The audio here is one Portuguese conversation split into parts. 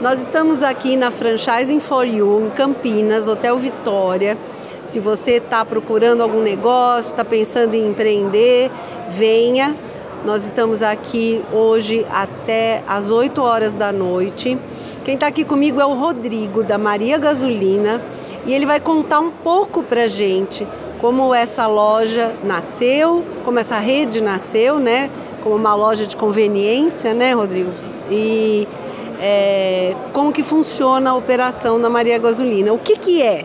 Nós estamos aqui na Franchising for You, em Campinas, Hotel Vitória. Se você está procurando algum negócio, está pensando em empreender, venha. Nós estamos aqui hoje até às 8 horas da noite. Quem está aqui comigo é o Rodrigo, da Maria Gasolina, e ele vai contar um pouco para gente como essa loja nasceu, como essa rede nasceu, né? Como uma loja de conveniência, né, Rodrigo? E é, como que funciona a operação da Maria Gasolina. O que, que é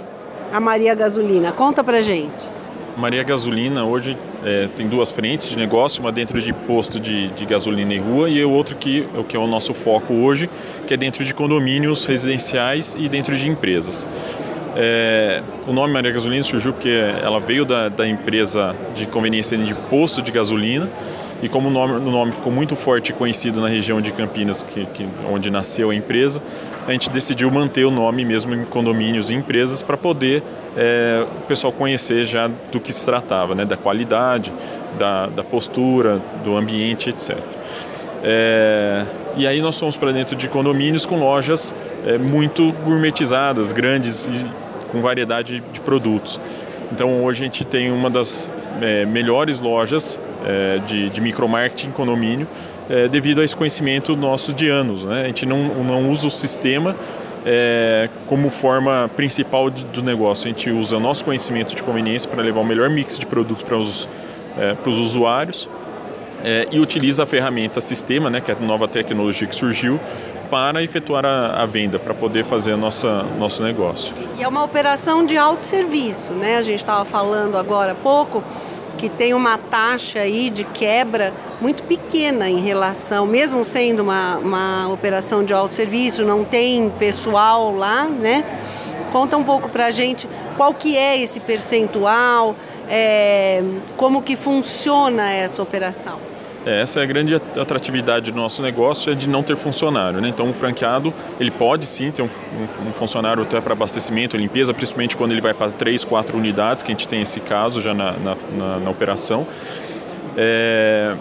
a Maria Gasolina? Conta pra gente. Maria Gasolina hoje é, tem duas frentes de negócio, uma dentro de posto de, de gasolina em rua e o outro que, que é o nosso foco hoje, que é dentro de condomínios residenciais e dentro de empresas. É, o nome Maria Gasolina surgiu porque ela veio da, da empresa de conveniência de posto de gasolina e como o nome, o nome ficou muito forte e conhecido na região de Campinas, que, que, onde nasceu a empresa, a gente decidiu manter o nome mesmo em condomínios e empresas para poder é, o pessoal conhecer já do que se tratava, né, da qualidade, da, da postura, do ambiente, etc. É, e aí nós fomos para dentro de condomínios com lojas é, muito gourmetizadas, grandes e com variedade de produtos. Então hoje a gente tem uma das é, melhores lojas é, de, de micromarketing condomínio é, devido a esse conhecimento nosso de anos. Né? A gente não, não usa o sistema é, como forma principal de, do negócio. A gente usa nosso conhecimento de conveniência para levar o melhor mix de produtos para os, é, para os usuários é, e utiliza a ferramenta sistema, né, que é a nova tecnologia que surgiu, para efetuar a, a venda, para poder fazer nossa, nosso negócio. E é uma operação de autosserviço, né? A gente estava falando agora há pouco que tem uma taxa aí de quebra muito pequena em relação, mesmo sendo uma, uma operação de autosserviço, não tem pessoal lá, né? Conta um pouco para a gente qual que é esse percentual, é, como que funciona essa operação. É, essa é a grande atratividade do nosso negócio, é de não ter funcionário. Né? Então, o um franqueado, ele pode sim ter um, um, um funcionário até para abastecimento, limpeza, principalmente quando ele vai para três, quatro unidades, que a gente tem esse caso já na, na, na, na operação. É,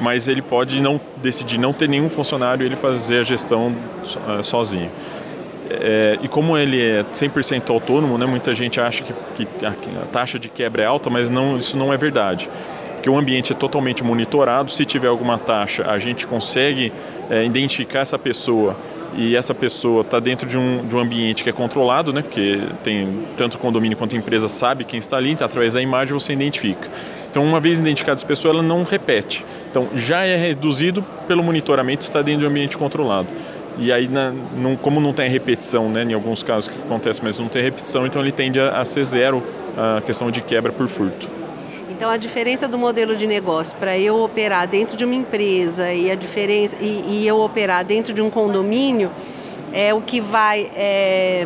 mas ele pode não decidir não ter nenhum funcionário e ele fazer a gestão uh, sozinho. É, e como ele é 100% autônomo, né, muita gente acha que, que a, a taxa de quebra é alta, mas não, isso não é verdade porque o ambiente é totalmente monitorado. Se tiver alguma taxa, a gente consegue é, identificar essa pessoa e essa pessoa está dentro de um, de um ambiente que é controlado, né? Porque tem tanto o condomínio quanto a empresa sabe quem está ali, então, através da imagem você identifica. Então, uma vez identificada essa pessoa, ela não repete. Então, já é reduzido pelo monitoramento, está dentro de um ambiente controlado. E aí, na, como não tem repetição, né, em alguns casos que acontece, mas não tem repetição, então ele tende a, a ser zero a questão de quebra por furto. Então a diferença do modelo de negócio para eu operar dentro de uma empresa e a diferença e, e, eu operar dentro de um condomínio é o que vai é,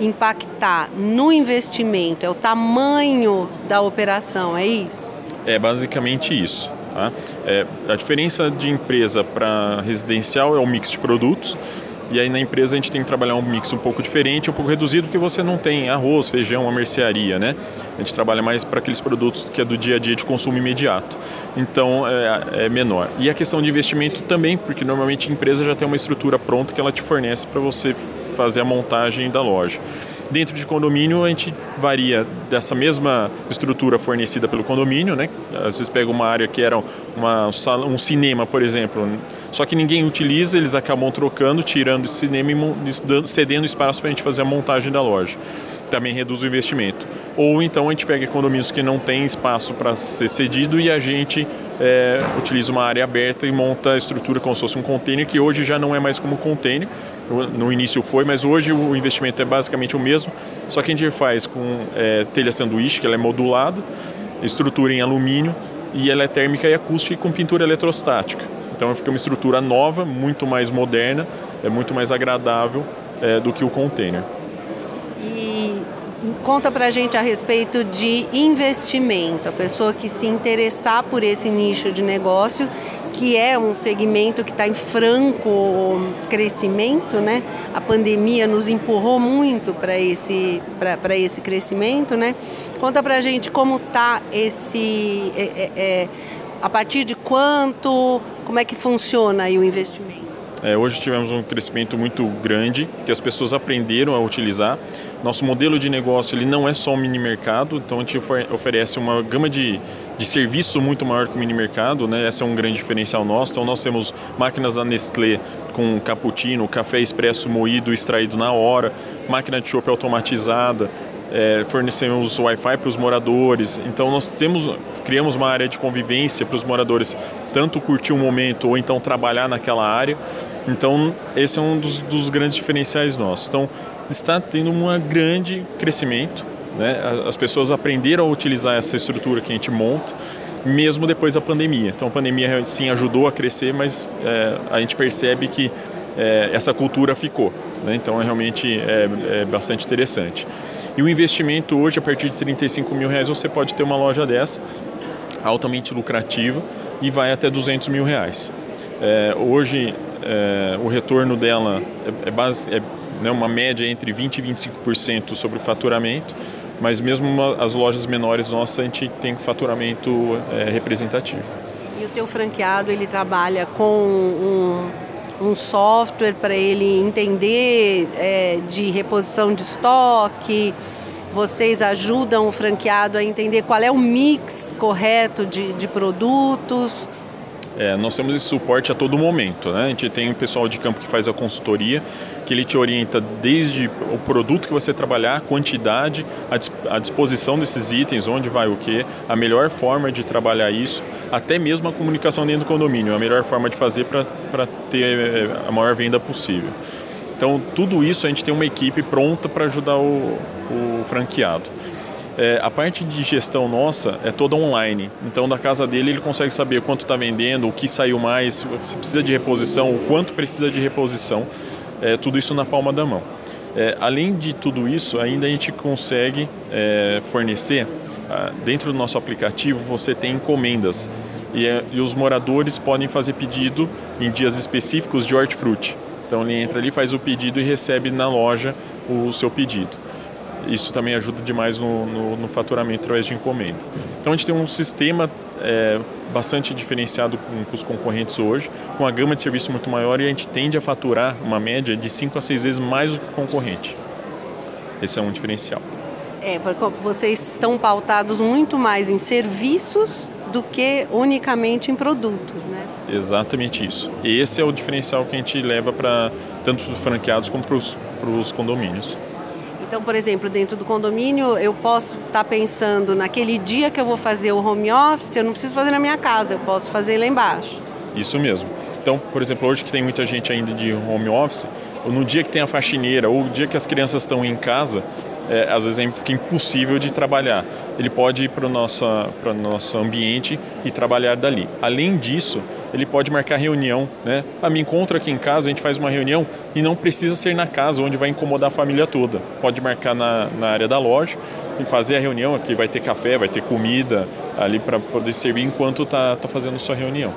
impactar no investimento, é o tamanho da operação, é isso? É basicamente isso. Tá? É, a diferença de empresa para residencial é o mix de produtos. E aí na empresa a gente tem que trabalhar um mix um pouco diferente, um pouco reduzido, porque você não tem arroz, feijão, uma mercearia, né? A gente trabalha mais para aqueles produtos que é do dia a dia de consumo imediato. Então é, é menor. E a questão de investimento também, porque normalmente a empresa já tem uma estrutura pronta que ela te fornece para você fazer a montagem da loja. Dentro de condomínio, a gente varia dessa mesma estrutura fornecida pelo condomínio, né? Às vezes pega uma área que era uma, um cinema, por exemplo, só que ninguém utiliza, eles acabam trocando, tirando esse cinema e cedendo espaço para a gente fazer a montagem da loja. Também reduz o investimento. Ou então a gente pega condomínios que não tem espaço para ser cedido e a gente é, utiliza uma área aberta e monta a estrutura como se fosse um container, que hoje já não é mais como container. No início foi, mas hoje o investimento é basicamente o mesmo, só que a gente faz com é, telha sanduíche, que ela é modulada, estrutura em alumínio e ela é térmica e acústica e com pintura eletrostática. Então fica uma estrutura nova, muito mais moderna, é muito mais agradável é, do que o container. Conta pra gente a respeito de investimento, a pessoa que se interessar por esse nicho de negócio, que é um segmento que está em franco crescimento, né? A pandemia nos empurrou muito para esse, esse crescimento, né? Conta pra gente como está esse. É, é, é, a partir de quanto, como é que funciona aí o investimento? É, hoje tivemos um crescimento muito grande, que as pessoas aprenderam a utilizar. Nosso modelo de negócio ele não é só um mini mercado, então a gente oferece uma gama de, de serviço muito maior que o mini mercado, né? Esse é um grande diferencial nosso. Então nós temos máquinas da Nestlé com cappuccino, café expresso moído, extraído na hora, máquina de chopp automatizada, é, fornecemos Wi-Fi para os moradores. Então nós temos, criamos uma área de convivência para os moradores tanto curtir um momento ou então trabalhar naquela área. Então esse é um dos, dos grandes diferenciais nossos. Então está tendo um grande crescimento. Né? As pessoas aprenderam a utilizar essa estrutura que a gente monta mesmo depois da pandemia. Então a pandemia sim ajudou a crescer, mas é, a gente percebe que é, essa cultura ficou. Né? Então é realmente é, é bastante interessante. E o investimento hoje, a partir de 35 mil reais, você pode ter uma loja dessa, altamente lucrativa, e vai até 200 mil reais. É, hoje, é, o retorno dela é, é, base, é né, uma média entre 20% e 25% sobre o faturamento, mas mesmo uma, as lojas menores nossas, a gente tem faturamento é, representativo. E o teu franqueado, ele trabalha com um um software para ele entender é, de reposição de estoque. Vocês ajudam o franqueado a entender qual é o mix correto de, de produtos. É, nós temos esse suporte a todo momento. Né? A gente tem um pessoal de campo que faz a consultoria, que ele te orienta desde o produto que você trabalhar, a quantidade, a disposição desses itens, onde vai o que, a melhor forma de trabalhar isso, até mesmo a comunicação dentro do condomínio, a melhor forma de fazer para ter eh, a maior venda possível. Então, tudo isso a gente tem uma equipe pronta para ajudar o, o franqueado. É, a parte de gestão nossa é toda online. Então, da casa dele, ele consegue saber quanto está vendendo, o que saiu mais, se precisa de reposição, o quanto precisa de reposição. É, tudo isso na palma da mão. É, além de tudo isso, ainda a gente consegue é, fornecer, ah, dentro do nosso aplicativo, você tem encomendas. E, é, e, os moradores podem fazer pedido em dias específicos de hortifruti. Então ele entra ali, faz o pedido e recebe na loja o seu pedido isso também ajuda demais no, no, no faturamento através de encomenda. Então a gente tem um sistema é, bastante diferenciado com, os concorrentes hoje, com uma gama de serviço muito maior e a gente tende a faturar uma média de 5 a 6 vezes mais do que o concorrente. Esse é um diferencial. É, porque vocês estão pautados muito mais em serviços do que unicamente em produtos, né? Exatamente isso. Esse é o diferencial que a gente leva para tanto os franqueados como para os condomínios. Então, por exemplo, dentro do condomínio, eu posso estar tá pensando naquele dia que eu vou fazer o home office, eu não preciso fazer na minha casa, eu posso fazer lá embaixo. Isso mesmo. Então, por exemplo, hoje que tem muita gente ainda de home office, no dia que tem a faxineira ou o dia que as crianças estão em casa, é, às vezes é, fica impossível de trabalhar. Ele pode ir para o nosso, ambiente e trabalhar dali. Além disso, ele pode marcar reunião. Né? Ah, me encontra aqui em casa, a gente faz uma reunião e não precisa ser na casa, onde vai incomodar a família toda. Pode marcar na, na área da loja e fazer a reunião aqui. Vai ter café, vai ter comida ali para poder servir enquanto está tá fazendo sua reunião.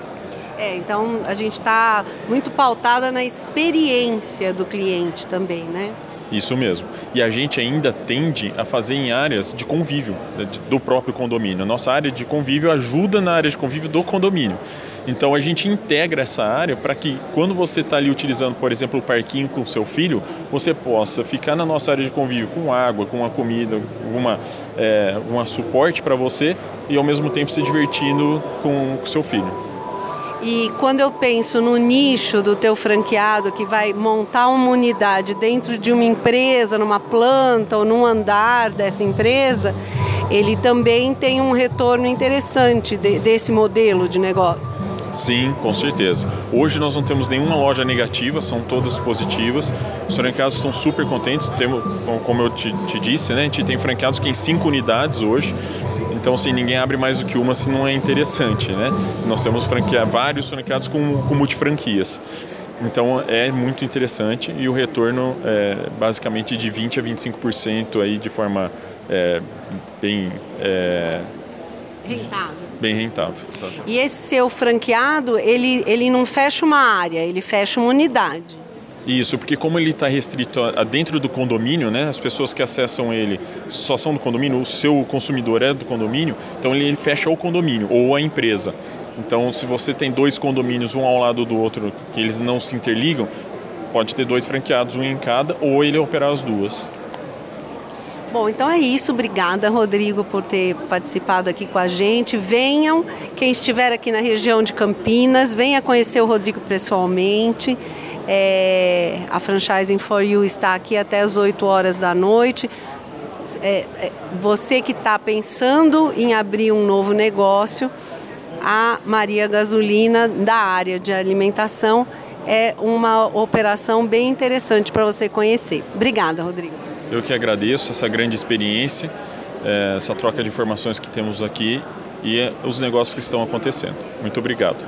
É, então a gente está muito pautada na experiência do cliente também, né? Isso mesmo. E a gente ainda tende a fazer em áreas de convívio né, do próprio condomínio. Nossa área de convívio ajuda na área de convívio do condomínio. Então a gente integra essa área para que quando você está ali utilizando, por exemplo, o parquinho com seu filho, você possa ficar na nossa área de convívio com água, com uma comida, uma, é, um suporte para você e ao mesmo tempo se divertindo com o seu filho. E quando eu penso no nicho do teu franqueado que vai montar uma unidade dentro de uma empresa, numa planta ou num andar dessa empresa, ele também tem um retorno interessante de, desse modelo de negócio. Sim, com certeza. Hoje nós não temos nenhuma loja negativa, são todas positivas. Os franqueados estão super contentes. Temos, como eu te, te disse, né, a gente tem franqueados que tem cinco unidades hoje. Então, assim, ninguém abre mais do que uma se não é interessante, né? Nós temos franquia, vários franqueados com, com multifranquias. Então é muito interessante e o retorno é basicamente de 20 a 25% aí de forma é, bem é, rentável. Bem rentável. Tá? E esse seu franqueado, ele, ele não fecha uma área, ele fecha uma unidade. Isso, porque como ele está restrito a, dentro do condomínio, né, as pessoas que acessam ele só são do condomínio, o seu consumidor é do condomínio, então ele, ele fecha o condomínio ou a empresa. Então, se você tem dois condomínios, um ao lado do outro, que eles não se interligam, pode ter dois franqueados, um em cada, ou ele operar as duas. Bom, então é isso. Obrigada, Rodrigo, por ter participado aqui com a gente. Venham, quem estiver aqui na região de Campinas, venha conhecer o Rodrigo pessoalmente. É, a Franchising for You está aqui até as 8 horas da noite. É, é, você que está pensando em abrir um novo negócio, a Maria Gasolina da área de alimentação é uma operação bem interessante para você conhecer. Obrigada, Rodrigo. Eu que agradeço essa grande experiência, é, essa troca de informações que temos aqui e os negócios que estão acontecendo. Muito obrigado.